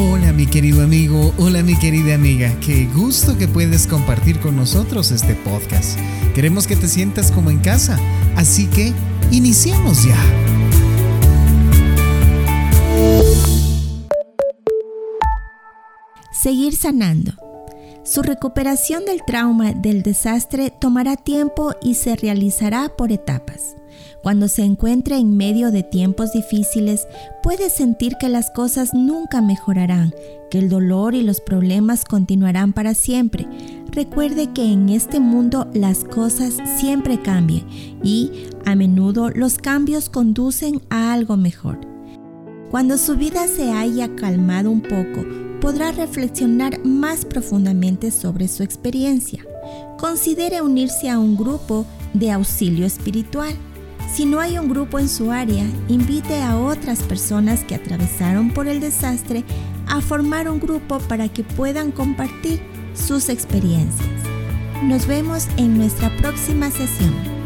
Hola mi querido amigo, hola mi querida amiga, qué gusto que puedes compartir con nosotros este podcast. Queremos que te sientas como en casa, así que iniciemos ya. Seguir sanando. Su recuperación del trauma del desastre tomará tiempo y se realizará por etapas. Cuando se encuentre en medio de tiempos difíciles, puede sentir que las cosas nunca mejorarán, que el dolor y los problemas continuarán para siempre. Recuerde que en este mundo las cosas siempre cambian y a menudo los cambios conducen a algo mejor. Cuando su vida se haya calmado un poco, podrá reflexionar más profundamente sobre su experiencia. Considere unirse a un grupo de auxilio espiritual. Si no hay un grupo en su área, invite a otras personas que atravesaron por el desastre a formar un grupo para que puedan compartir sus experiencias. Nos vemos en nuestra próxima sesión.